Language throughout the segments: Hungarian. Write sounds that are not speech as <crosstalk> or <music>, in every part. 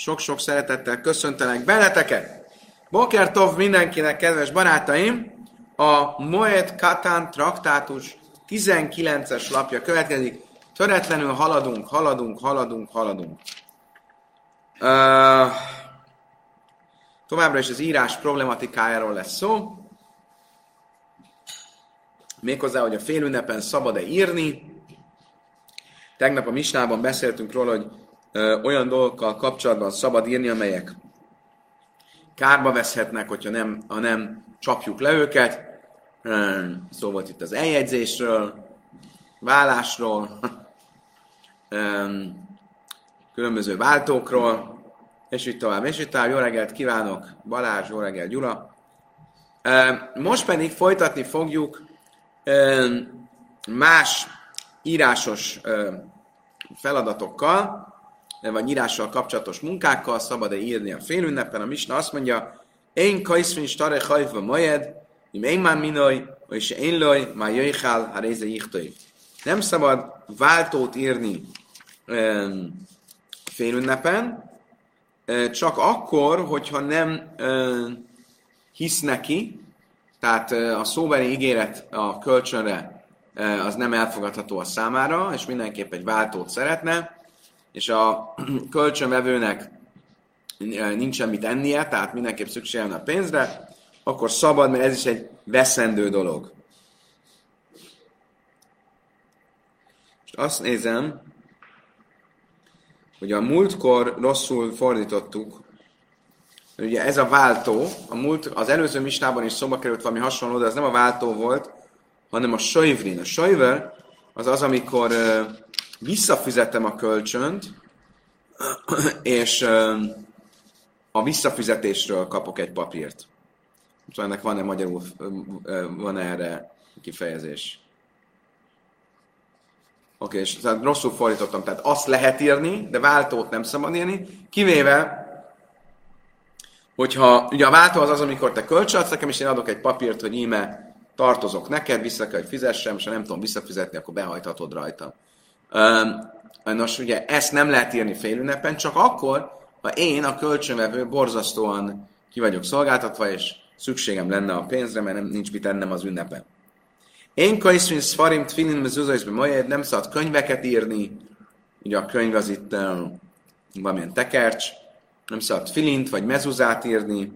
Sok-sok szeretettel köszöntelek benneteket. Boker Tov mindenkinek, kedves barátaim! A Moed Katán traktátus 19-es lapja következik. Töretlenül haladunk, haladunk, haladunk, haladunk. Uh, továbbra is az írás problematikájáról lesz szó. Méghozzá, hogy a félünnepen szabad-e írni. Tegnap a Misnában beszéltünk róla, hogy ö, olyan dolgokkal kapcsolatban szabad írni, amelyek kárba veszhetnek, hogyha nem, ha nem csapjuk le őket. Szó volt itt az eljegyzésről, vállásról, <laughs> különböző váltókról, és így tovább, és így tovább. Jó reggelt kívánok, Balázs, jó reggelt, Gyula. Most pedig folytatni fogjuk más írásos feladatokkal, vagy írással kapcsolatos munkákkal, szabad-e írni a félünnepen. A Misna azt mondja, én kajszvin stare hajva majed, im én már minoj, és én loj, már jöjjhál, ha réze Nem szabad váltót írni félünnepen, csak akkor, hogyha nem hisz neki, tehát a szóbeli ígéret a kölcsönre az nem elfogadható a számára, és mindenképp egy váltót szeretne, és a <clears throat> kölcsönvevőnek nincs semmit ennie, tehát mindenképp szükség a pénzre, akkor szabad, mert ez is egy veszendő dolog. És azt nézem, hogy a múltkor rosszul fordítottuk, ugye ez a váltó, a múlt, az előző misnában is szóba került valami hasonló, de ez nem a váltó volt, hanem a sajvrin. A sajver az az, amikor visszafizetem a kölcsönt, <clears throat> és uh, a visszafizetésről kapok egy papírt. Szóval ennek van-e magyarul, van -e erre kifejezés? Oké, okay, és tehát rosszul fordítottam, tehát azt lehet írni, de váltót nem szabad írni, kivéve, hogyha ugye a váltó az az, amikor te kölcsönadsz nekem, és én adok egy papírt, hogy íme tartozok neked, vissza kell, hogy fizessem, és ha nem tudom visszafizetni, akkor behajthatod rajta. Nos, ugye ezt nem lehet írni félünnepen, csak akkor, ha én, a kölcsönvevő borzasztóan ki vagyok szolgáltatva, és szükségem lenne a pénzre, mert nem, nincs mit ennem az ünnepen. Én kaiszrin szfarim tfilin mezuzajzbe majed, nem szabad könyveket írni, ugye a könyv az itt uh, valamilyen tekercs, nem szabad filint vagy mezuzát írni,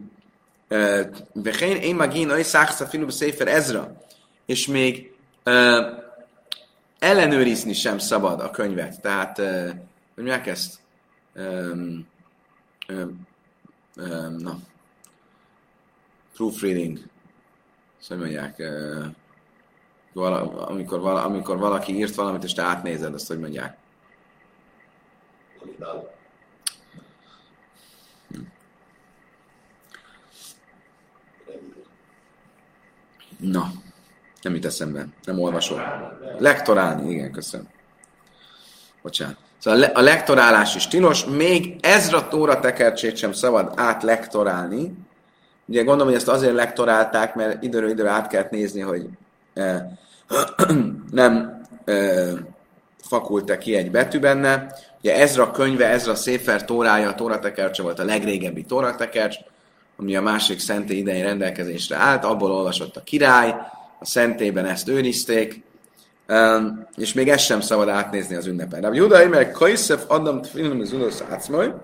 Vechén én magin oly száxta filu széfer ezra. És még uh, ellenőrizni sem szabad a könyvet. Tehát, hogy mondják ezt? Um, um, um, na. Proofreading. Szóval mondják, uh, vala, amikor, vala, amikor valaki írt valamit, és te átnézed, azt hogy mondják. Na, nem jut eszembe, nem olvasol. Lektorálni, igen, köszönöm. Bocsánat. Szóval a lektorálás is tilos, még ezra tóra tekercsét sem szabad átlektorálni. Ugye gondolom, hogy ezt azért lektorálták, mert időről időre át kellett nézni, hogy eh, <clears throat> nem eh, fakult-e ki egy betű benne. Ugye Ezra könyve, Ezra Széfer tórája, a tóratekercse volt a legrégebbi tóratekercs, ami a másik szentély idején rendelkezésre állt, abból olvasott a király, szentében ezt őrizték, um, és még ezt sem szabad átnézni az ünnepen. Rabbi Juda, mert Kajszef Adam Tfilim az Udosz Átszmaj,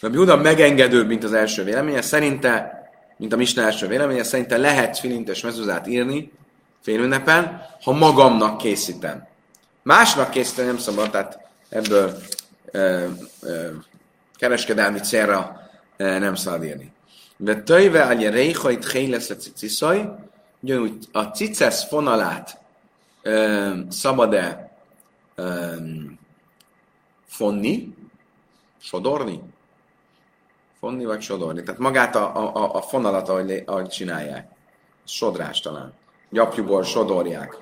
Rabbi Juda megengedőbb, mint az első véleménye, szerinte, mint a Misna első véleménye, szerinte lehet filintes mezuzát írni ünnepen, ha magamnak készítem. Másnak készítem nem szabad, tehát ebből ö, ö, kereskedelmi célra nem szabad írni. De töjve a réhajt lesz a ciciszaj, ugyanúgy a cicesz fonalát szabad-e fonni, sodorni? Fonni vagy sodorni. Tehát magát a, a, a fonalat, ahogy, ahogy csinálják. Sodrás talán. Gyapjúból sodorják.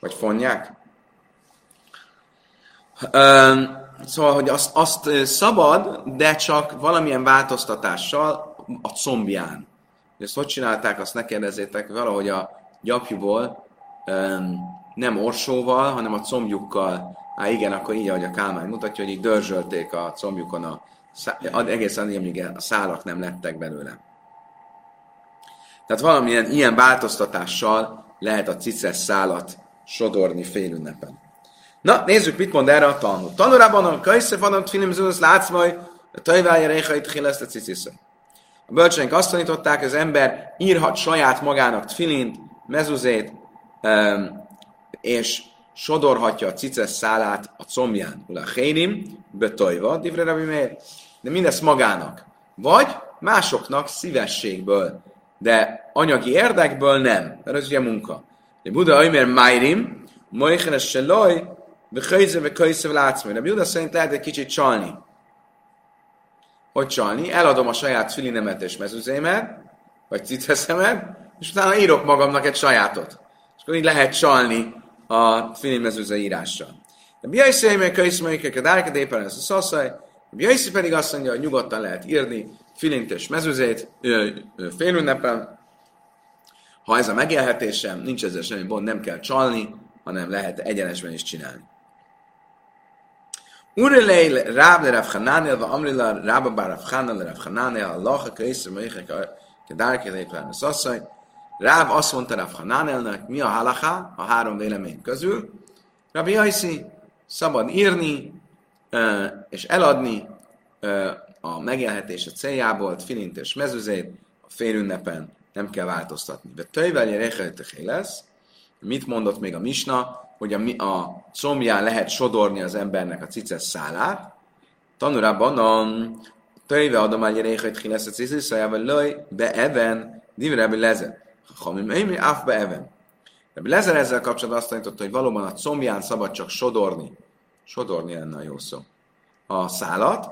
Vagy fonják. Um, Szóval, hogy azt, azt szabad, de csak valamilyen változtatással a combján. Ezt hogy csinálták, azt ne kérdezzétek, valahogy a gyapjúból um, nem orsóval, hanem a combjukkal. Á, igen, akkor így, ahogy a Kálmán mutatja, hogy így dörzsölték a combjukon a szá- egészen addig, amíg a szálak nem lettek belőle. Tehát valamilyen ilyen változtatással lehet a cices szálat sodorni félünnepen. Na, nézzük, mit mond erre a tanul. Tanulában a kajsze van a látsz majd, a tajvája réhait hileszt a cicisze. A bölcseink azt tanították, az ember írhat saját magának tfilint, mezuzét, és sodorhatja a cices szálát a combján. Ula hérim, betojva, divre De mindezt magának. Vagy másoknak szívességből. De anyagi érdekből nem, mert ez ugye munka. De Buda Aimer Májrim, Moichenes Seloj, Bekajze, Bekajze, Látszmai. De Buda szerint lehet egy kicsit csalni. Hogy csalni? Eladom a saját filinemet és mezuzémet, vagy ciceszemet, és utána írok magamnak egy sajátot. És akkor így lehet csalni a filimezőze írással. De Biaiszi, meg Kajszmaikek, a Dárkedépen ez a szaszaj, Biaiszi pedig azt mondja, hogy nyugodtan lehet írni filintes mezőzét félünnepen. Ha ez a megélhetésem, nincs ezzel semmi bond, nem kell csalni, hanem lehet egyenesben is csinálni. Ureleil Ráb le Rav Hananel, va Amrila Rába bar Rav Hananel Rav Hananel, Allah a Kaiszre Meichek Kedárke Lépelme Szasszaj. Ráb azt mondta Rav mi a halaká a három vélemény közül. Rabbi Jaiszi, szabad írni és eladni a megélhetése céljából, filintes mezőzét, a félünnepen nem kell változtatni. De töjvelje lesz, mit mondott még a Misna, hogy a, a combján lehet sodorni az embernek a cices szálát. Tanulában a töjve adom el réhajt lesz a cices szájával, löj be even, divre be lezen. Ha mi mi áf be even. De Lezer ezzel kapcsolatban azt tanította, hogy valóban a combján szabad csak sodorni. Sodorni lenne a jó szó. A szálat,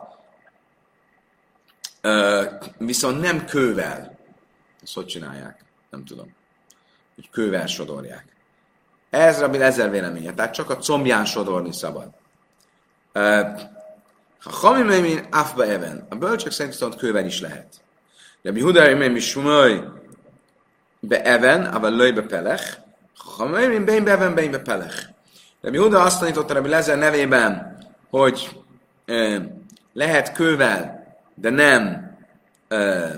viszont nem kővel. Ezt hogy csinálják? Nem tudom. Hogy kővel sodorják. Ez Rabbi Lezer véleménye. Tehát csak a combján sodorni szabad. Ha Hamimaimin afba even. A bölcsök szerint viszont kővel is lehet. De mi Huda mi sumaj be even, aber löj be pelech. Ha Hamimaimin bein be even, bein be pelech. De mi Huda azt tanította Rabbi Lezer nevében, hogy lehet kővel, de nem ö,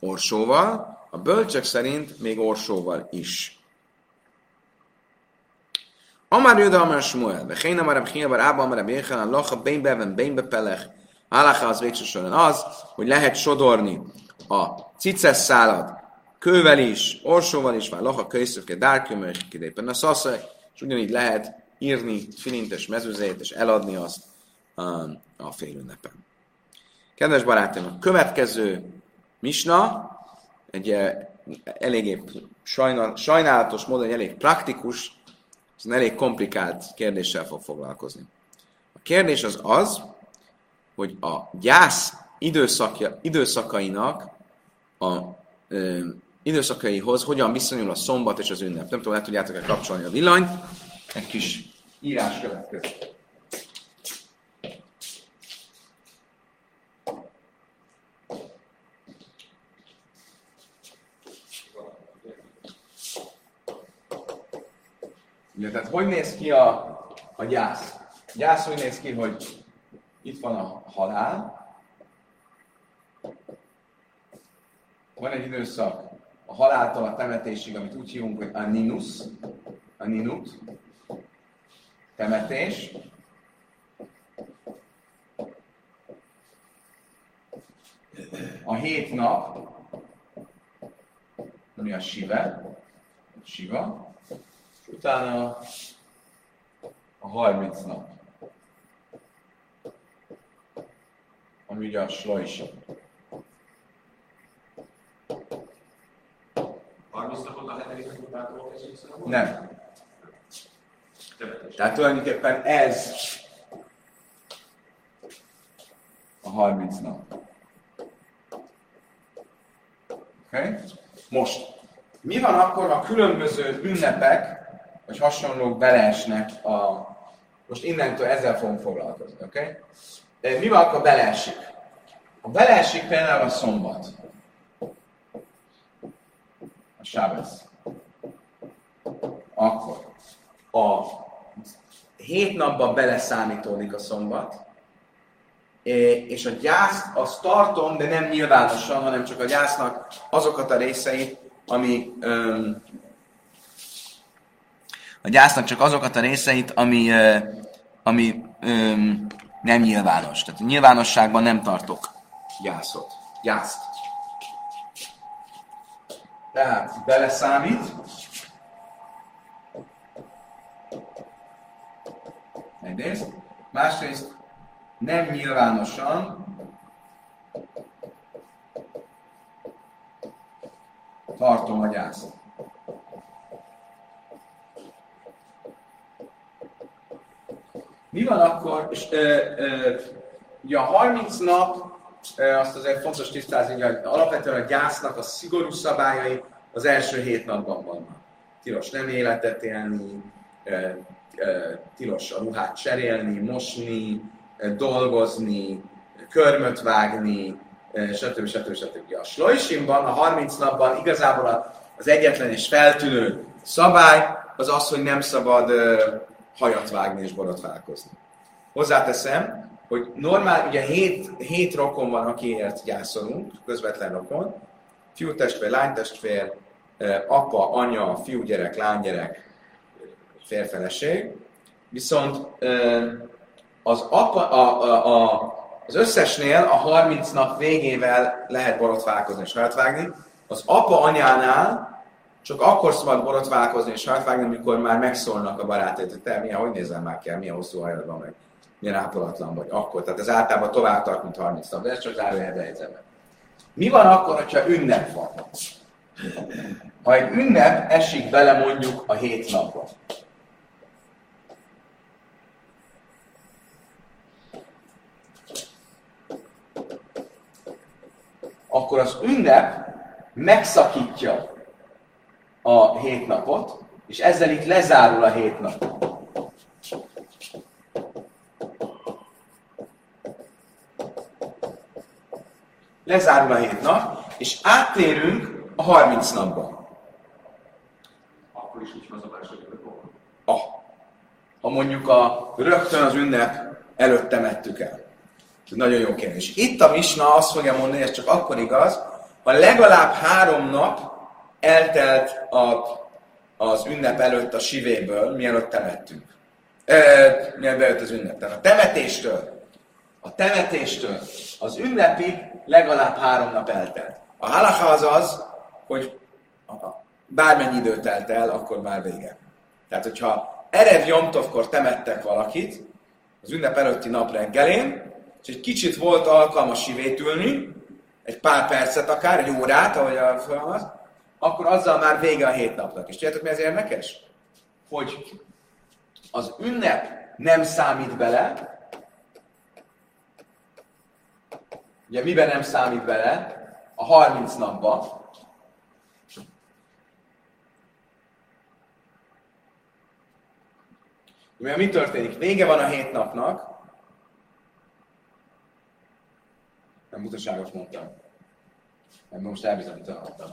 orsóval, a bölcsek szerint még orsóval is. Amár Jöda, Amár Smuel, Bechéna Marab Chia, Bar Ába, Marab Jéhan, a Lacha, Bén Beven, Bén Bepelech, Álacha az végső soron az, hogy lehet sodorni a cices szálat kővel is, orsóval is, vagy Lacha kölyszöke, Dárkőmör, Kidépen a szaszaj, és ugyanígy lehet írni filintes mezőzét, és eladni azt a, a félünnepen. Kedves barátaim, a következő misna, egy eh, eléggé sajnal, sajnálatos módon egy elég praktikus, ez elég komplikált kérdéssel fog foglalkozni. A kérdés az az, hogy a gyász időszakja, időszakainak a ö, időszakaihoz hogyan viszonyul a szombat és az ünnep. Nem tudom, lehet tudjátok-e kapcsolni a villanyt. Egy kis írás következik. Ugye, tehát hogy néz ki a, a gyász? A gyász úgy néz ki, hogy itt van a halál, van egy időszak a haláltól a temetésig, amit úgy hívunk, hogy a ninus, a ninut, temetés. A hét nap, ami a sive, siva, utána a 30 nap. Ami ugye a slajsa. 30 napot a hetedik utától Nem. Tehát tulajdonképpen ez a 30 nap. Oké? Okay? Most, mi van akkor, ha különböző ünnepek, vagy hasonlók beleesnek a... Most innentől ezzel fogunk foglalkozni, oké? Okay? Mi van, akkor beleesik? Ha beleesik például a szombat, a sábesz, akkor a hét napban beleszámítódik a szombat, és a gyászt azt tartom, de nem nyilvánosan, hanem csak a gyásznak azokat a részeit, ami um, a gyásznak csak azokat a részeit, ami, ami um, nem nyilvános. Tehát a nyilvánosságban nem tartok gyászot. Gyászt. Tehát beleszámít. Egyrészt. Másrészt nem nyilvánosan tartom a gyászot. Mi van akkor, és ö, ö, ugye a 30 nap, ö, azt azért fontos tisztázni, hogy alapvetően a gyásznak a szigorú szabályai az első hét napban vannak. Tilos nem életet élni, ö, ö, tilos a ruhát cserélni, mosni, dolgozni, körmöt vágni, stb. stb. stb. A slojsimban, a 30 napban igazából az egyetlen és feltűnő szabály az az, hogy nem szabad hajat vágni és borotválkozni. Hozzáteszem, hogy normál, ugye hét, hét rokon van, akiért gyászolunk, közvetlen rokon, fiútestvér, lánytestvér, apa, anya, fiúgyerek, lánygyerek, férfeleség. Viszont az, apa, a, a, a, az összesnél a 30 nap végével lehet borotválkozni és vágni. Az apa anyánál csak akkor szabad borotválkozni és vágni, amikor már megszólnak a barátaid, hogy te milyen, hogy nézel már kell, milyen hosszú hajad van, meg milyen ápolatlan vagy, akkor. Tehát ez általában tovább tart, mint 30 nap, de ez csak zárójelbe jegyzem Mi van akkor, hogyha ünnep van? Ha egy ünnep esik bele mondjuk a hét napba, akkor az ünnep megszakítja a hét napot, és ezzel itt lezárul a hét nap. Lezárul a hét nap, és áttérünk a 30 napba. Akkor is úgy az ah. Ha mondjuk a rögtön az ünnep előtt temettük el. Ez nagyon jó kérdés. Itt a Misna azt fogja mondani, ez csak akkor igaz, ha legalább három nap eltelt a, az ünnep előtt a sivéből, mielőtt temettünk. E, mielőtt bejött az ünnep. Tehát a temetéstől, a temetéstől az ünnepig legalább három nap eltelt. A halacha az az, hogy bármennyi időt telt el, akkor már vége. Tehát, hogyha Erev Jomtovkor temettek valakit, az ünnep előtti nap reggelén, és egy kicsit volt alkalmas sivét ülni, egy pár percet akár, egy órát, ahogy a fogalmaz, akkor azzal már vége a hét napnak. És tudjátok, mi az érdekes? Hogy az ünnep nem számít bele, ugye miben nem számít bele? A 30 napba. Ugye mi történik? Vége van a hét napnak, nem butaságot mondtam. Nem, most elbizonyítottam.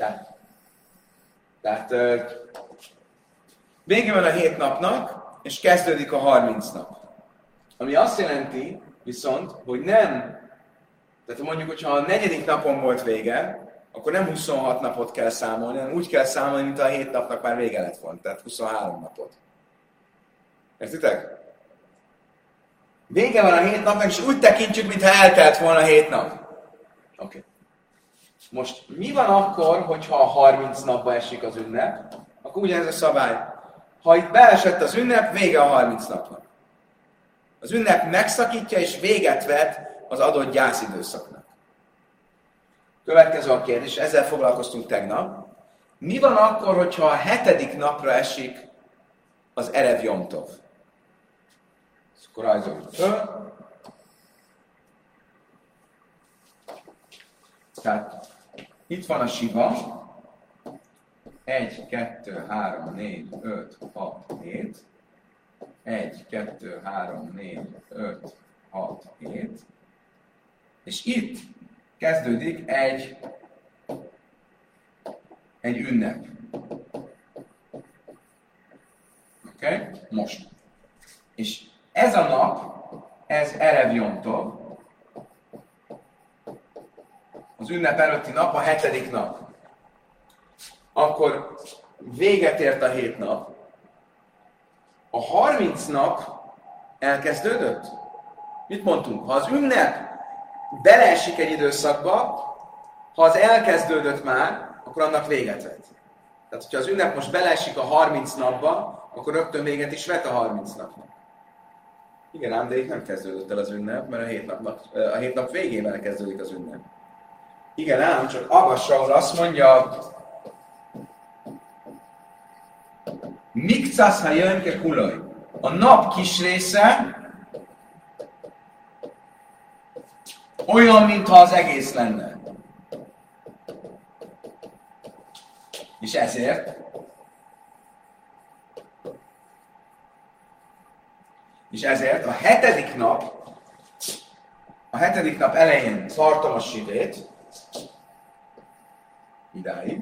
Tehát, tehát vége van a hét napnak, és kezdődik a 30 nap. Ami azt jelenti viszont, hogy nem, tehát mondjuk, hogyha a negyedik napon volt vége, akkor nem 26 napot kell számolni, hanem úgy kell számolni, mint a 7 napnak már vége lett volna, tehát 23 napot. Értitek? Vége van a hét napnak, és úgy tekintjük, mintha eltelt volna a hét nap. Oké. Okay. Most mi van akkor, hogyha a 30 napba esik az ünnep? Akkor ugyanez a szabály. Ha itt beesett az ünnep, vége a 30 napnak. Az ünnep megszakítja és véget vet az adott gyászidőszaknak. Következő a kérdés, ezzel foglalkoztunk tegnap. Mi van akkor, hogyha a hetedik napra esik az Erev Jomtov? Akkor rajzoljuk föl. Tehát itt van a siva. 1, 2, 3, 4, 5, 6, 7. 1, 2, 3, 4, 5, 6, 7. És itt kezdődik egy, egy ünnep. most. És ez a nap, ez Erev Jontov, az ünnep előtti nap, a hetedik nap. Akkor véget ért a hét nap. A harminc nap elkezdődött? Mit mondtunk? Ha az ünnep beleesik egy időszakba, ha az elkezdődött már, akkor annak véget vet. Tehát, hogyha az ünnep most beleesik a 30 napba, akkor rögtön véget is vet a 30 napnak. Igen, ám, de itt nem kezdődött el az ünnep, mert a hét, napnak, a hét nap végével kezdődik az ünnep. Igen, ám, csak Abba azt mondja, Mikcasz ha jönke kulaj. A nap kis része olyan, mintha az egész lenne. És ezért és ezért a hetedik nap a hetedik nap elején tartom a sivét, idáig.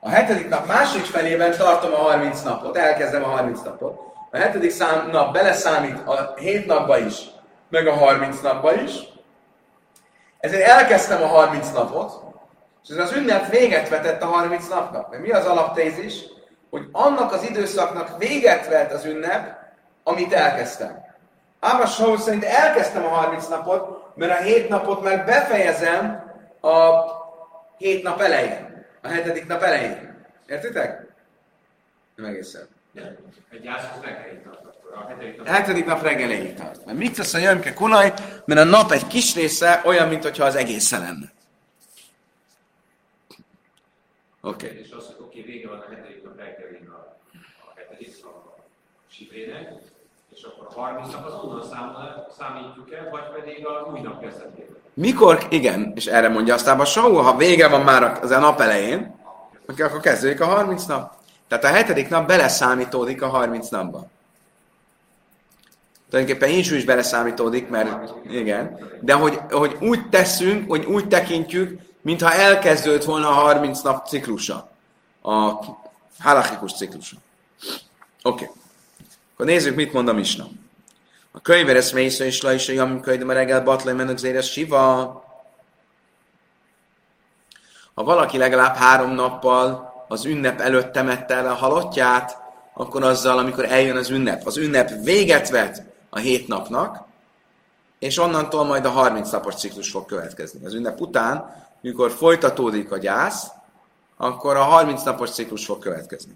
A hetedik nap második felében tartom a 30 napot, elkezdem a 30 napot. A hetedik szám, nap beleszámít a 7 napba is, meg a 30 napba is. Ezért elkezdtem a 30 napot, és ez az ünnep véget vetett a 30 napnak. Mert mi az alaptézis? Hogy annak az időszaknak véget vet az ünnep, amit elkezdtem. Áma Saul szerint elkezdtem a 30 napot, mert a 7 napot meg befejezem a 7 nap elején. A hetedik nap elején. Értitek? Nem egészen. Egy gyász reggelit tart A hetedik nap, hetedik nap reggeléig tart. Mert mit tesz a jömke kunaj? Mert a nap egy kis része olyan, mintha az egész lenne. Oké. Okay. És az, hogy oké, vége van a hetedik nap reggelén a, a hetedik nap a siprének, és akkor a 30 nap az onnan számol, számítjuk el, vagy pedig az új nap kezdetében. Mikor, igen, és erre mondja aztán a Saul, ha vége van már az a nap elején, akkor kezdődik a 30 nap. Tehát a hetedik nap beleszámítódik a 30 napba. Tulajdonképpen így is beleszámítódik, mert igen, de hogy, hogy úgy teszünk, hogy úgy tekintjük, mintha elkezdődött volna a 30 nap ciklusa. A halachikus ciklusa. Oké. Okay. Akkor nézzük, mit mond a Misna. A könyveres mésző és lajsa, jam könyvem a reggel batlai mennek zéres siva. Ha valaki legalább három nappal az ünnep előtt temette el a halottját, akkor azzal, amikor eljön az ünnep, az ünnep véget vet a hét napnak, és onnantól majd a 30 napos ciklus fog következni. Az ünnep után mikor folytatódik a gyász, akkor a 30 napos ciklus fog következni.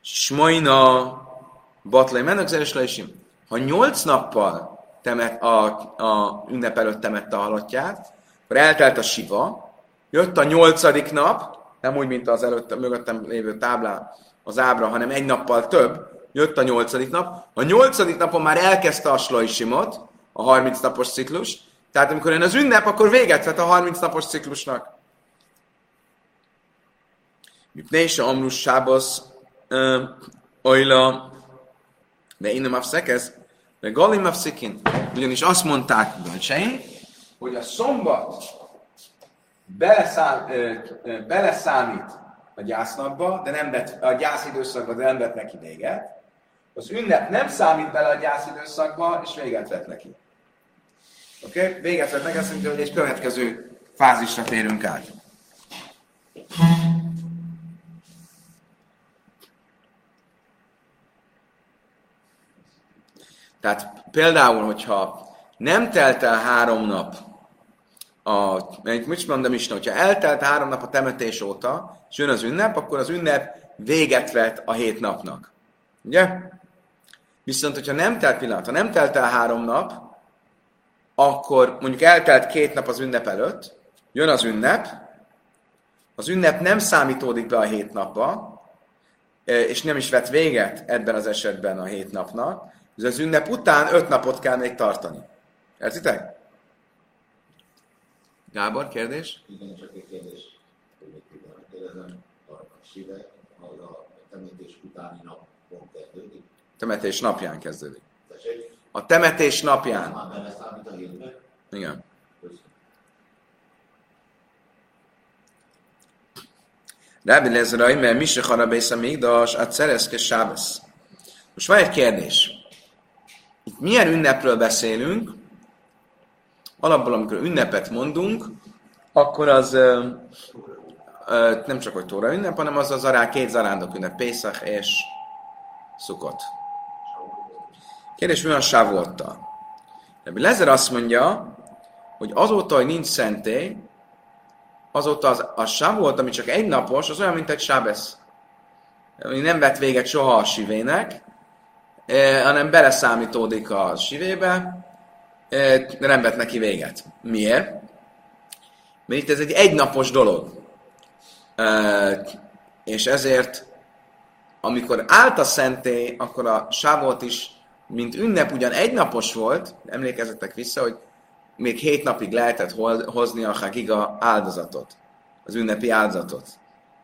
Smajna Batlai menekzeres Ha 8 nappal temet, a, a ünnep előtt temette a halottját, akkor eltelt a siva, jött a nyolcadik nap, nem úgy, mint az előtt, mögöttem lévő táblá az ábra, hanem egy nappal több, jött a nyolcadik nap. A nyolcadik napon már elkezdte a slajsimot, a 30 napos ciklus, tehát amikor jön az ünnep, akkor véget vet a 30 napos ciklusnak. Mipnei se amrus sábasz ojla de én nem afszekez, de galim afszikin. Ugyanis azt mondták bölcseink, hogy a szombat beleszám, ö, ö, beleszámít a gyásznapba, de nem vett, a gyászidőszakba, de nem vett neki véget. Az ünnep nem számít bele a gyászidőszakba, és véget vett neki. Oké? Okay? Véget vett meg, azt mondja, hogy egy következő fázisra térünk át. Tehát például, hogyha nem telt el három nap, a, mit mondom is, hogyha eltelt három nap a temetés óta, és jön az ünnep, akkor az ünnep véget vet a hét napnak. Ugye? Viszont, hogyha nem telt pillanat, ha nem telt el három nap, akkor mondjuk eltelt két nap az ünnep előtt, jön az ünnep, az ünnep nem számítódik be a hét napba, és nem is vett véget ebben az esetben a hét napnak, ez az ünnep után öt napot kell még tartani. Értitek? Gábor, kérdés? Igen, csak egy kérdés. Kérdezem, a sive az a temetés utáni napon kezdődik. Temetés napján kezdődik. A temetés napján. Már beleszámít a hétbe? Igen. Rabbi Lezrai, mert mi se harabész a migdas, a cereszke sábesz. Most van egy kérdés. Itt milyen ünnepről beszélünk? Alapból, amikor ünnepet mondunk, akkor az ö, ö, nem csak hogy Tóra ünnep, hanem az az ará két zarándok ünnep, Pészach és Szukot. Kérdés, mi van Sávolttal? Rabbi Lezer azt mondja, hogy azóta, hogy nincs szentély, azóta az, a sávolt, ami csak egy napos, az olyan, mint egy sábesz. Ami nem vett véget soha a sivének, hanem beleszámítódik a sivébe, eh, nem vett neki véget. Miért? Mert itt ez egy egynapos dolog. Eh, és ezért, amikor állt a szentély, akkor a sávolt is, mint ünnep ugyan egynapos volt, emlékezzetek vissza, hogy még hét napig lehetett hozni a Hagiga áldozatot, az ünnepi áldozatot.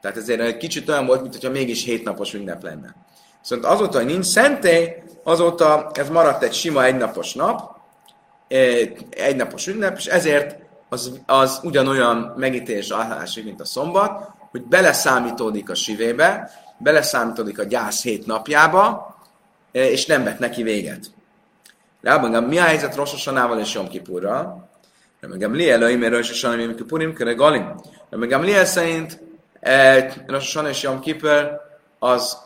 Tehát ezért egy kicsit olyan volt, mintha mégis hét napos ünnep lenne. Viszont azóta, hogy nincs szentély, azóta ez maradt egy sima egynapos nap, egynapos ünnep, és ezért az, az ugyanolyan megítélés állásig, mint a szombat, hogy beleszámítódik a sivébe, beleszámítódik a gyász hét napjába, és nem vett neki véget. Rában mi a helyzet Rososanával és Jom Kipurral? Meg Gamliel, mert Rososan, Jom Kipurim, Kere Galim. Meg Gamliel szerint Rososan és Jom Kipur az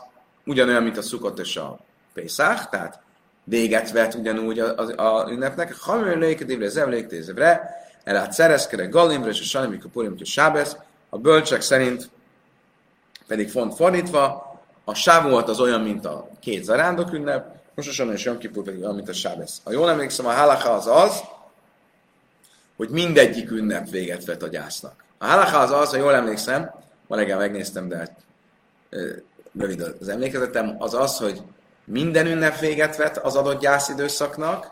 ugyanolyan, mint a Szukot és a Pészák, tehát véget vet ugyanúgy a, a, a ünnepnek. Ha mi lékedévre, zevléktézevre, elát szerezkere Galimre és a Sanim, Kipurim, Sábesz, a bölcsek szerint pedig font fordítva, a sávuat az olyan, mint a két zarándok ünnep, Rososan és Jom Kippur pedig olyan, mint a Sábesz. Ha jól emlékszem, a halacha az az, hogy mindegyik ünnep véget vet a gyásznak. A halacha az az, ha jól emlékszem, ma reggel megnéztem, de hát, rövid az emlékezetem, az az, hogy minden ünnep véget vet az adott gyászidőszaknak,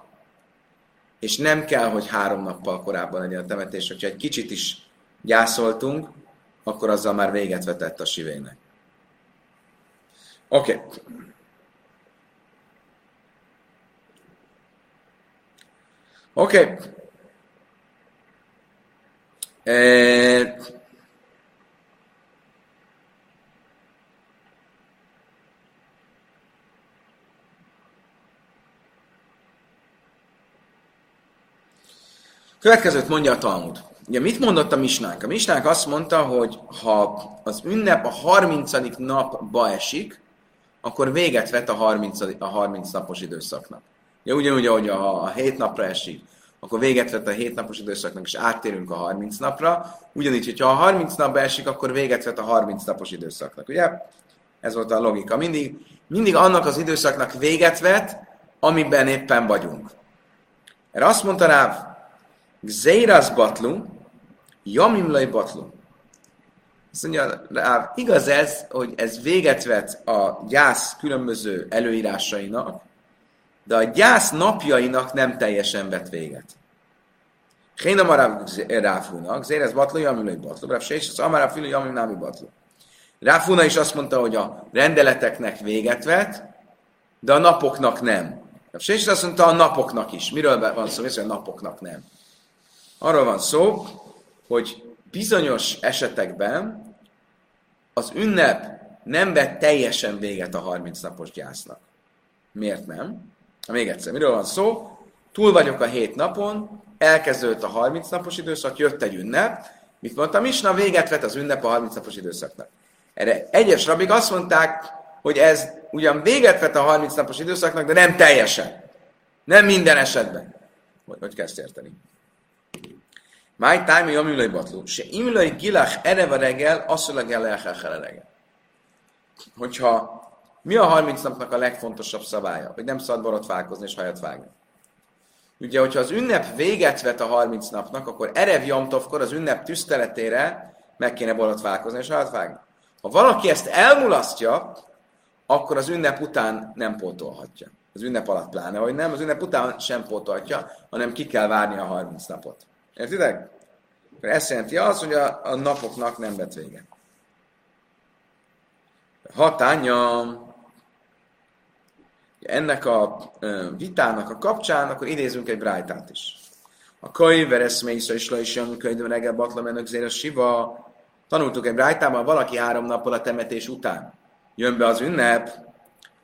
és nem kell, hogy három nappal korábban legyen a temetés. Hogyha egy kicsit is gyászoltunk, akkor azzal már véget vetett a sivének. Oké. Okay. Oké. Okay. Következőt mondja a Talmud. Ugye mit mondott a Misnánk? A Misnánk azt mondta, hogy ha az ünnep a 30. napba esik, akkor véget vet a 30, a 30 napos időszaknak. Ja, ugyanúgy, ahogy a, a 7 napra esik, akkor véget vet a 7 napos időszaknak, és áttérünk a 30 napra. Ugyanígy, hogyha a 30 napba esik, akkor véget vet a 30 napos időszaknak. Ugye? Ez volt a logika. Mindig, mindig annak az időszaknak véget vet, amiben éppen vagyunk. Erre azt mondta rá, Gzeiras batlu, Jamimlai batlu. Azt mondja, Ráv, igaz ez, hogy ez véget vet a gyász különböző előírásainak, de a gyász napjainak nem teljesen vet véget. Héna maráv ráfúnak, zérez batló, jamilai batló, ráv se az amáráv filő, jamil námi batló. Ráfúna is azt mondta, hogy a rendeleteknek véget vet, de a napoknak nem. Ráv se azt mondta, a napoknak is. Miről van szó? Viszont a napoknak nem. Arról van szó, hogy bizonyos esetekben az ünnep nem vett teljesen véget a 30 napos gyásznak. Miért nem? Még egyszer, miről van szó? Túl vagyok a 7 napon, elkezdődött a 30 napos időszak, jött egy ünnep, mit mondtam is, na véget vett az ünnep a 30 napos időszaknak. Erre egyes rabik azt mondták, hogy ez ugyan véget vett a 30 napos időszaknak, de nem teljesen. Nem minden esetben. Hogy, hogy kezd érteni? Máj tájmi amülői batló. Se imülői gilach ereve reggel, asszulag el reggel. Hogyha mi a 30 napnak a legfontosabb szabálya? Hogy nem szabad borotválkozni és hajat vágni. Ugye, hogyha az ünnep véget vet a 30 napnak, akkor erev jamtovkor az ünnep tüsteletére meg kéne borotválkozni és hajat vágni. Ha valaki ezt elmulasztja, akkor az ünnep után nem pótolhatja. Az ünnep alatt pláne, hogy nem, az ünnep után sem pótolhatja, hanem ki kell várni a 30 napot. Értitek? Ez jelenti az, hogy a, a napoknak nem vett vége. Hatánya ennek a vitának a kapcsán, akkor idézünk egy brájtát is. A könyver eszméisza is is jön könyvben reggel batla mennek zére siva, Tanultuk egy rájtában, valaki három nappal a temetés után jön be az ünnep,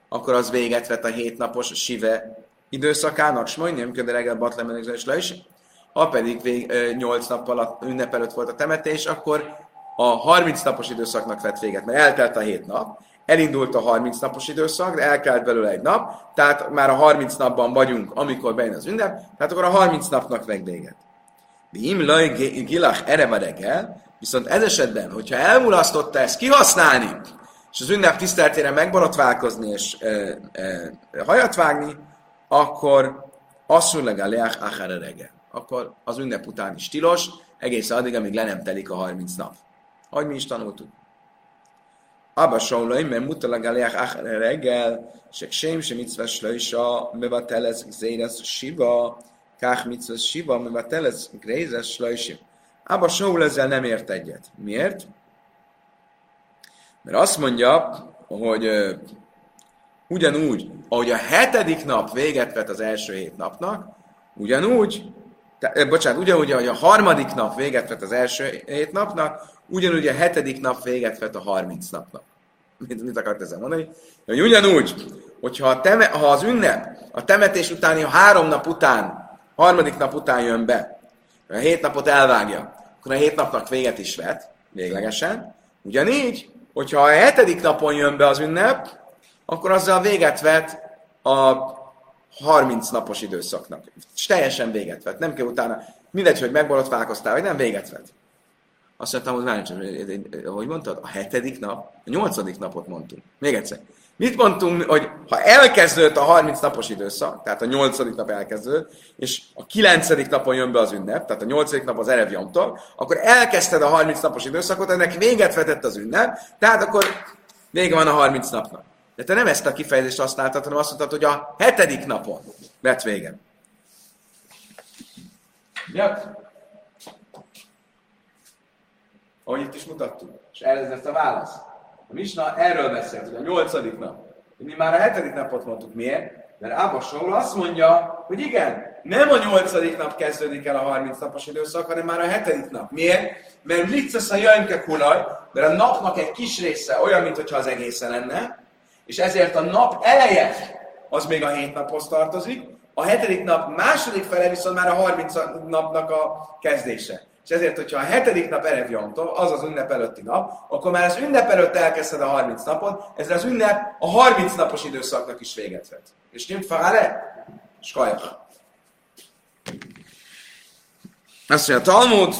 akkor az véget vet a hétnapos sive időszakának, s majdnem köde reggel le is. Ha pedig vég, nyolc nappal a ünnep előtt volt a temetés, akkor a 30 napos időszaknak vett véget, mert eltelt a hét nap, elindult a 30 napos időszak, de elkelt belőle egy nap, tehát már a 30 napban vagyunk, amikor bejön az ünnep, tehát akkor a 30 napnak vett véget. Bim laj gilach erre reggel, viszont ez esetben, hogyha elmulasztotta ezt kihasználni, és az ünnep tiszteltére megborotválkozni és e, e, hajat vágni, akkor asszurleg a leach achare reggel. Akkor az ünnep után is tilos, egész addig, amíg le nem telik a 30 nap. Ahogy mi is tanultuk. Abba Saulai, mert mutalag a leach achare reggel, se ksém, se mitzves lősa, mevatelez zéres siva, kách mitzves siva, mevatelez grézes lősim. Abba Saul ezzel nem ért egyet. Miért? Mert azt mondja, hogy uh, ugyanúgy, ahogy a hetedik nap véget vet az első hét napnak, ugyanúgy, te, eh, bocsánat, ugyanúgy, ahogy a harmadik nap véget vet az első hét napnak, ugyanúgy a hetedik nap véget vet a harminc napnak. Mit, mit akart ezzel mondani? Hogy ugyanúgy, hogyha a teme, ha az ünnep a temetés utáni a három nap után, harmadik nap után jön be, a hét napot elvágja, akkor a hét napnak véget is vet, véglegesen. Ugyanígy, hogyha a hetedik napon jön be az ünnep, akkor azzal véget vet a 30 napos időszaknak. És teljesen véget vet. Nem kell utána, mindegy, hogy megborotválkoztál, vagy nem véget vet. Azt mondtam, hogy várj hogy mondtad? A hetedik nap? A nyolcadik napot mondtunk. Még egyszer. Mit mondtunk, hogy ha elkezdődött a 30 napos időszak, tehát a 8. nap elkezdődött, és a 9. napon jön be az ünnep, tehát a 8. nap az Erev Jomtól, akkor elkezdted a 30 napos időszakot, ennek véget vetett az ünnep, tehát akkor vége van a 30 napnak. De te nem ezt a kifejezést használtad, hanem azt mondtad, hogy a hetedik napon vett vége. Ja. Ahogy itt is mutattuk. És ez lesz a válasz. A Misna erről beszélt, hogy a nyolcadik nap. Mi már a hetedik napot mondtuk. Miért? Mert Ába Saul azt mondja, hogy igen, nem a nyolcadik nap kezdődik el a 30 napos időszak, hanem már a hetedik nap. Miért? Mert Litzesz a Jönke kulaj, mert a napnak egy kis része olyan, mintha az egészen lenne, és ezért a nap eleje az még a hét naphoz tartozik, a hetedik nap második fele viszont már a 30 napnak a kezdése. És ezért, hogyha a hetedik nap Erev Jomtov, az az ünnep előtti nap, akkor már az ünnep előtt elkezdted a 30 napot, ezzel az ünnep a 30 napos időszaknak is véget vet. És nem fále? Skajach. Azt mondja, Talmud,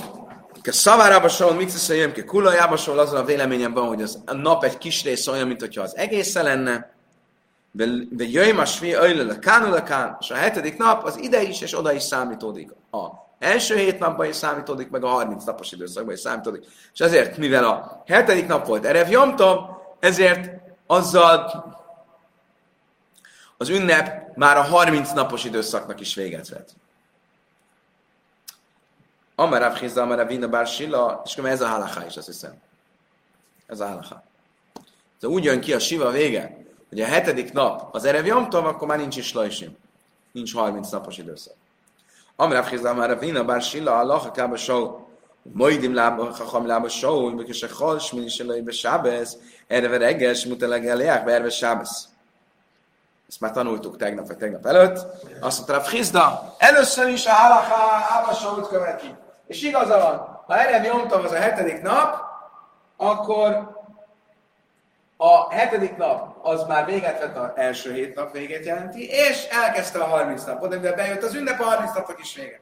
ke szavárába sol, mit szeszem, ke kulajába sol, azon a véleményem van, hogy az, a nap egy kis rész olyan, mint az egész lenne, de jöjjön a svi, öjlele kán, és a hetedik nap az ide is és oda is számítódik a első hét napban is számítódik, meg a 30 napos időszakban is számítódik. És ezért, mivel a hetedik nap volt Erev Jomtov, ezért azzal az ünnep már a 30 napos időszaknak is véget vett. Amarav Chizda, Amarav Vina Bár Silla, és ez a halaká is, azt hiszem. Ez a halaká. De úgy jön ki a siva vége, hogy a hetedik nap az Erev Jomtov, akkor már nincs is lajsim. Nincs 30 napos időszak. Amrav Chizda Amarav Vina Bár Silla, Allah Kába Só, Moidim lába, Chacham lába Só, Mikis a Chol, Smini Sillai be Sábez, erve reggel, Smuteleg Eliák, be erve Sábez. Ezt már tanultuk tegnap vagy tegnap előtt. Azt mondta, Chizda, először is a halaká Ába Sót követi. És igaza van, ha erre nyomtam az a hetedik nap, akkor a hetedik nap az már véget vett az első hét nap végét jelenti, és elkezdte a 30 napot, de bejött az ünnep, a 30 napnak is vége.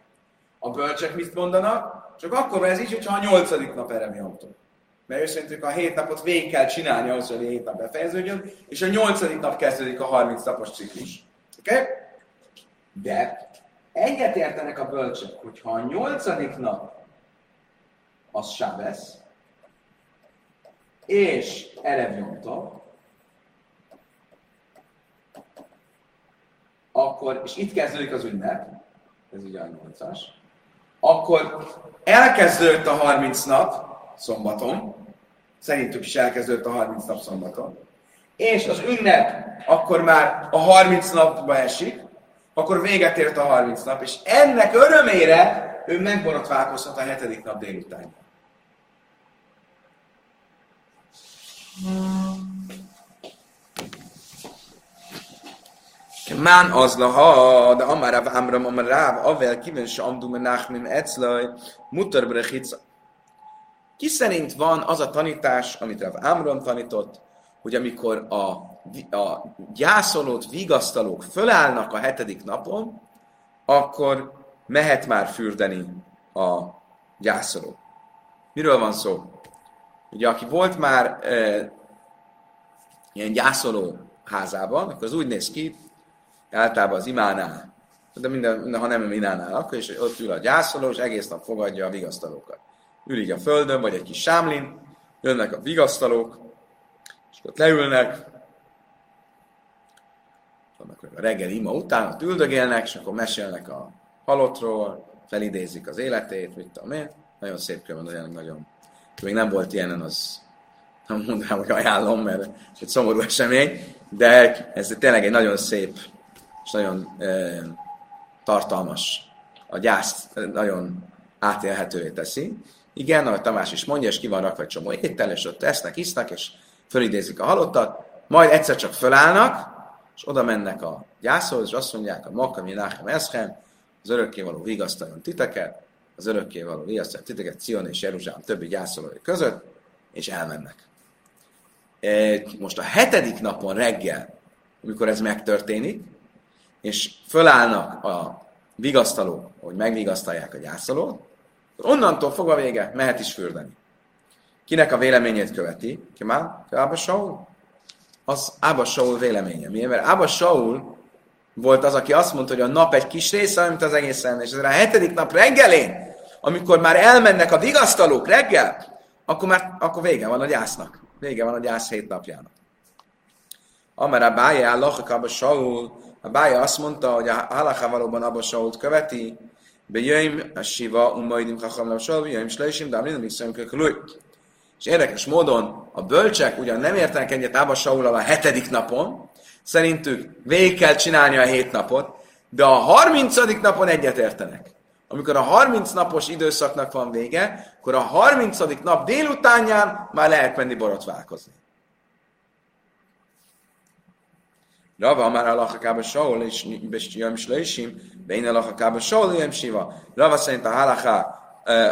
A bölcsek mit mondanak? Csak akkor van ez így, hogyha a nyolcadik nap erre mi Mert ő szerintük a hét napot végig kell csinálni ahhoz, hogy a hét nap befejeződjön, és a nyolcadik nap kezdődik a 30 napos ciklus. Oké? Okay? De egyet értenek a bölcsek, hogyha a nyolcadik nap az Sábesz, és Erev Jomtov, akkor, és itt kezdődik az ünnep, ez ugye a 8-as, akkor elkezdődött a 30 nap szombaton, szerintük is elkezdődött a 30 nap szombaton, és az ünnep akkor már a 30 napba esik, akkor véget ért a 30 nap, és ennek örömére ő megborotválkozhat a hetedik nap délután. Mán az laha, de amár Rav Amram, amár Ráv, avel kívül se amdu menachmim eclaj, mutar brechica. Ki szerint van az a tanítás, amit Rav Amram tanított, hogy amikor a, a gyászolót, vigasztalók fölállnak a hetedik napon, akkor mehet már fürdeni a gyászoló. Miről van szó? Ugye, aki volt már e, ilyen gyászoló házában, akkor az úgy néz ki, általában az imánál, de minden, minden ha nem imánál, akkor is ott ül a gyászoló, és egész nap fogadja a vigasztalókat. Ül így a földön, vagy egy kis sámlin, jönnek a vigasztalók, és ott leülnek, vannak a reggeli ima után, ott üldögélnek, és akkor mesélnek a halottról, felidézik az életét, mit tudom én. Nagyon szép könyv, olyan nagyon. Még nem volt ilyenen, az nem mondanám, hogy ajánlom, mert ez egy szomorú esemény, de ez tényleg egy nagyon szép és nagyon e, tartalmas. A gyászt nagyon átélhetővé teszi. Igen, ahogy Tamás is mondja, és ki van rakva egy csomó étel, és ott esznek, isznak, és fölidézik a halottat, majd egyszer csak fölállnak, és oda mennek a gyászhoz, és azt mondják, a Makka Minachem Eschem, az örökkévaló vigasztaljon titeket, az örökkévaló vigasztaljon titeket Cion és Jeruzsálem többi gyászolói között, és elmennek. E, most a hetedik napon reggel, amikor ez megtörténik, és fölállnak a vigasztalók, hogy megvigasztalják a gyászolót, onnantól fogva vége, mehet is fürdeni. Kinek a véleményét követi? Ki már? Ába Saul? Az Ába Saul véleménye. Miért? Mert Ába Saul volt az, aki azt mondta, hogy a nap egy kis része, mint az egész és ez a hetedik nap reggelén, amikor már elmennek a vigasztalók reggel, akkor már akkor vége van a gyásznak. Vége van a gyász hét napjának. Amara bája állach a Saul, a bája azt mondta, hogy a halaká valóban Abba Sault követi, be jöjjm a siva, umaidim chacham Saul, jöjjm slejsim, de amrin, amik És érdekes módon a bölcsek ugyan nem értenek egyet Abba Saul a hetedik napon, szerintük végig kell csinálni a hét napot, de a harmincadik napon egyet értenek. Amikor a 30 napos időszaknak van vége, akkor a 30. nap délutánján már lehet menni borotválkozni. Rava már alachakába Saul és Jam Slaisim, Bein alachakába Saul Jam Siva. Rava szerint a halaká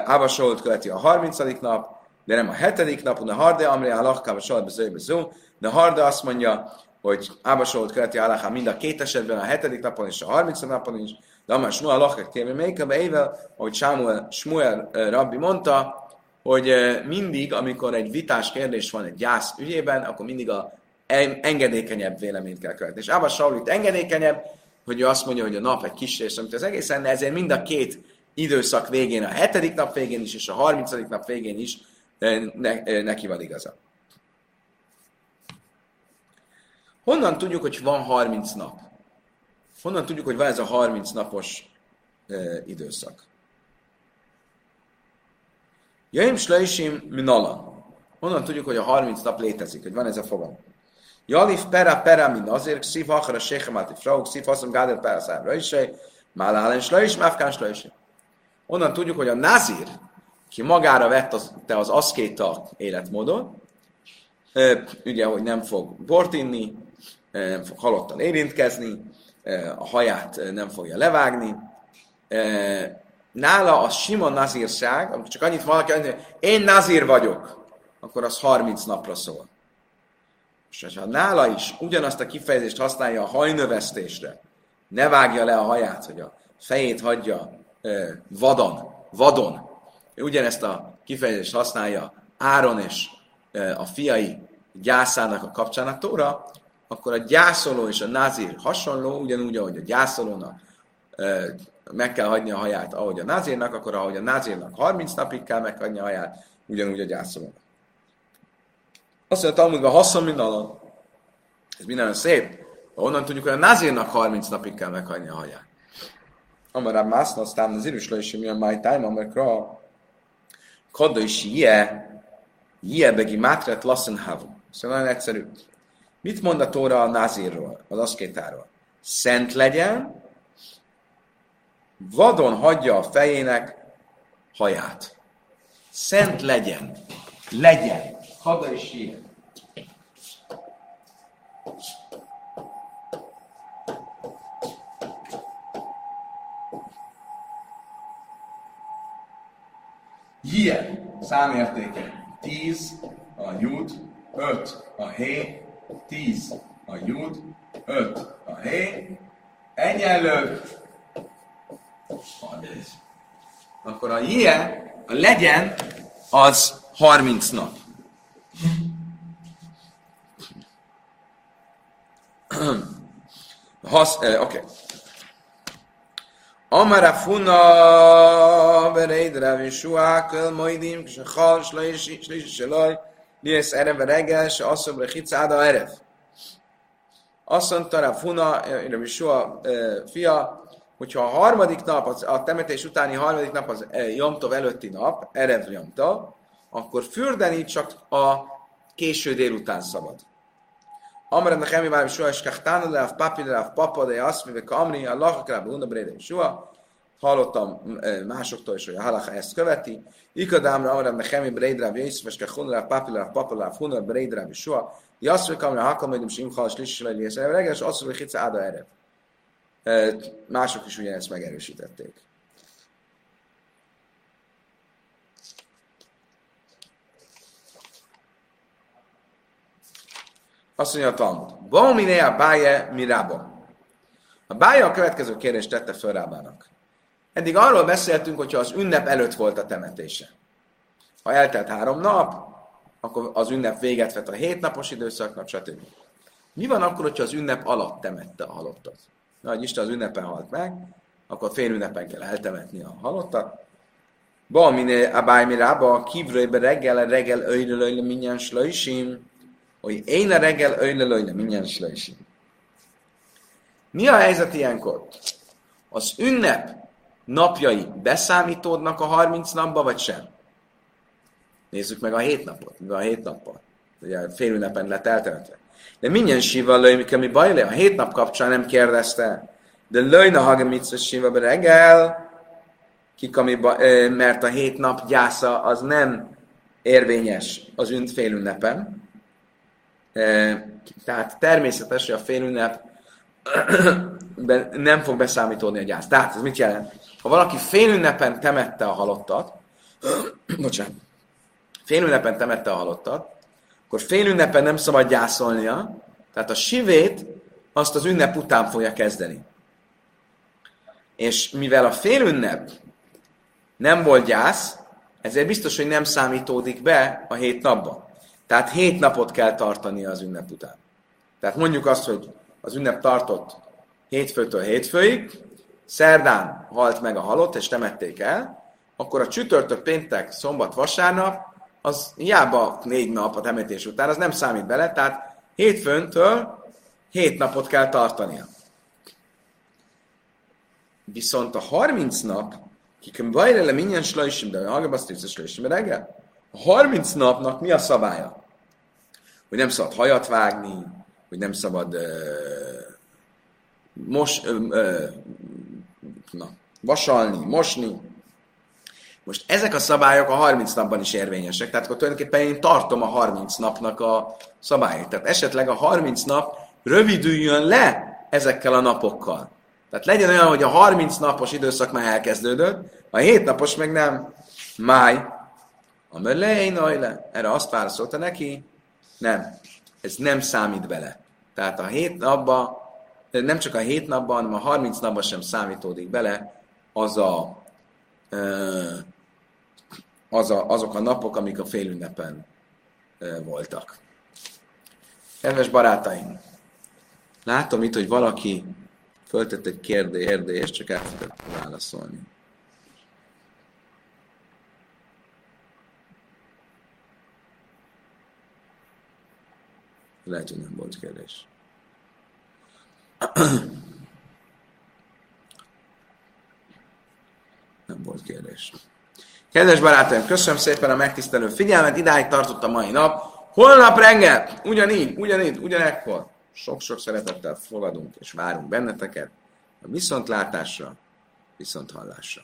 Ába Saul követi a 30. nap, de nem a 7. napon, a Harde Amri alachakába Saul bezőjbe zó, de Harde azt mondja, hogy Ába Saul követi a mind a két esetben, a 7. napon és a 30. napon is, de amár Smuel lachek kérve még ével, ahogy Samuel, Smuel rabbi mondta, hogy mindig, amikor egy vitás kérdés van egy gyász ügyében, akkor mindig a engedékenyebb véleményt kell követni. És Ába Saul itt engedékenyebb, hogy ő azt mondja, hogy a nap egy kis rész, amit az egész lenne, ezért mind a két időszak végén, a hetedik nap végén is, és a harmincadik nap végén is ne, neki van igaza. Honnan tudjuk, hogy van 30 nap? Honnan tudjuk, hogy van ez a 30 napos e, időszak? Jaim Slaisim Minalan. Honnan tudjuk, hogy a 30 nap létezik, hogy van ez a fogalom? Jalif pera pera min azért, szív akar a séchemáti frauk, szív haszom gádel pera számra is, málálán slaisim, afkán slaisim. Onnan tudjuk, hogy a nazir, ki magára vett az, te az aszkéta életmódon, ugye, hogy nem fog bort inni, nem fog halottan érintkezni, a haját nem fogja levágni. Nála a sima nazírság, amikor csak annyit valaki mondja, én nazír vagyok, akkor az 30 napra szól. És ha nála is ugyanazt a kifejezést használja a hajnövesztésre, ne vágja le a haját, hogy a fejét hagyja vadon, vadon, ugyanezt a kifejezést használja Áron és a fiai gyászának a kapcsán a tóra, akkor a gyászoló és a názír hasonló, ugyanúgy, ahogy a gyászolónak meg kell hagyni a haját, ahogy a názírnak, akkor ahogy a názírnak 30 napig kell meghagyni a haját, ugyanúgy a gyászolónak. Azt mondja, Talmudban haszon mind alon. Ez minden szép. Onnan tudjuk, hogy a názírnak 30 napig kell meghagyni a haját. Amará mászna, aztán az irusla is mi a my time, amikor Koda is je, je begi mátret lassen havu. Szóval nagyon egyszerű. Mit mond a Tóra a Nazirról, az aszkétáról? Szent legyen, vadon hagyja a fejének haját. Szent legyen. Legyen. Hada is ilyen. Jie számértéke 10 a jud, 5 a hé, 10 a jud, 5 a hé, egyenlő 30. Akkor a jie, a legyen, az 30 nap. <clears throat> Hasz, eh, oké. Okay. Amara funa bereid Rav Yeshua kel moidim kshachal shleishi shleishi shloi nies erev reggel se asszom rechitza ada erev. Azt mondta Rav Huna, eh, Rav Yeshua eh, fia, hogyha a harmadik nap, a temetés utáni harmadik nap az eh, Jomtov előtti nap, Erev Jomtov, akkor fürdeni csak a késő délután szabad. Amra Nechemi már Yeshua és Kachtána, de a papi, de a papa, de azt, mivel Kamri, a Lachakrába, Hunda Brede Yeshua, hallottam másoktól is, hogy a halacha ezt követi. Ikadámra Amra Nechemi, Breidráv, Jézus, és Kachunra, Papi, de a papa, de a Hunda Breidráv Yeshua, Jasszor Kamra, Hakam, hogy Sim Halas, Lissi, és azt mondja, hogy Hica Áda Erev. Mások is ugyanezt megerősítették. Azt mondja a Talmud. Baumine a báje mirába. A bája a következő kérdést tette föl Rábának. Eddig arról beszéltünk, hogyha az ünnep előtt volt a temetése. Ha eltelt három nap, akkor az ünnep véget vett a hétnapos időszaknak, stb. Mi van akkor, hogyha az ünnep alatt temette a halottat? Na, hogy Isten az ünnepen halt meg, akkor fél ünnepen kell eltemetni a halottat. Ba, miné abáj mi rába, kívülőbe reggel, reggel öjlölöjle minnyán slajsim, hogy én a reggel öjlölöjle minnyán slajsim. Mi a helyzet ilyenkor? Az ünnep napjai beszámítódnak a 30 napba, vagy sem? Nézzük meg a hét napot, mivel a hét nappal. Ugye fél ünnepen lett eltemetve. De minden síva löj, mi baj? A hét nap kapcsán nem kérdezte. De löjna haga mitza síva reggel, kik, ami ba, mert a hét nap gyásza az nem érvényes az ünt félünnepen. Tehát természetes, hogy a félünnep <clears throat> nem fog beszámítódni a gyász. Tehát ez mit jelent? Ha valaki félünnepen temette a halottat, <clears throat> bocsánat, félünnepen temette a halottat, akkor félünnepen nem szabad gyászolnia, tehát a sivét azt az ünnep után fogja kezdeni. És mivel a félünnep nem volt gyász, ezért biztos, hogy nem számítódik be a hét napba. Tehát hét napot kell tartani az ünnep után. Tehát mondjuk azt, hogy az ünnep tartott hétfőtől hétfőig, szerdán halt meg a halott, és temették el, akkor a csütörtök, péntek, szombat, vasárnap az hiába négy nap a temetés után, az nem számít bele, tehát hétfőntől hét napot kell tartania. Viszont a 30 nap, kikem bajrele minden slajsim, de a slajsim reggel, a 30 napnak mi a szabálya? Hogy nem szabad hajat vágni, hogy nem szabad uh, mos, uh, uh, na, vasalni, mosni, most ezek a szabályok a 30 napban is érvényesek, tehát akkor tulajdonképpen én tartom a 30 napnak a szabályait. Tehát esetleg a 30 nap rövidüljön le ezekkel a napokkal. Tehát legyen olyan, hogy a 30 napos időszak már elkezdődött, a 7 napos meg nem. Máj. A mölein le. Erre azt válaszolta neki, nem. Ez nem számít bele. Tehát a 7 napban, nem csak a 7 napban, hanem a 30 napban sem számítódik bele az a az a, azok a napok, amik a félünnepen voltak. Kedves barátaim, látom itt, hogy valaki föltett egy kérdést, csak elfelejtettem válaszolni. Lehet, hogy nem volt kérdés. Nem volt kérdés. Kedves barátaim, köszönöm szépen a megtisztelő figyelmet, idáig tartott a mai nap. Holnap reggel, ugyanígy, ugyanígy, ugyanekkor, sok-sok szeretettel fogadunk és várunk benneteket a viszontlátásra, viszonthallásra.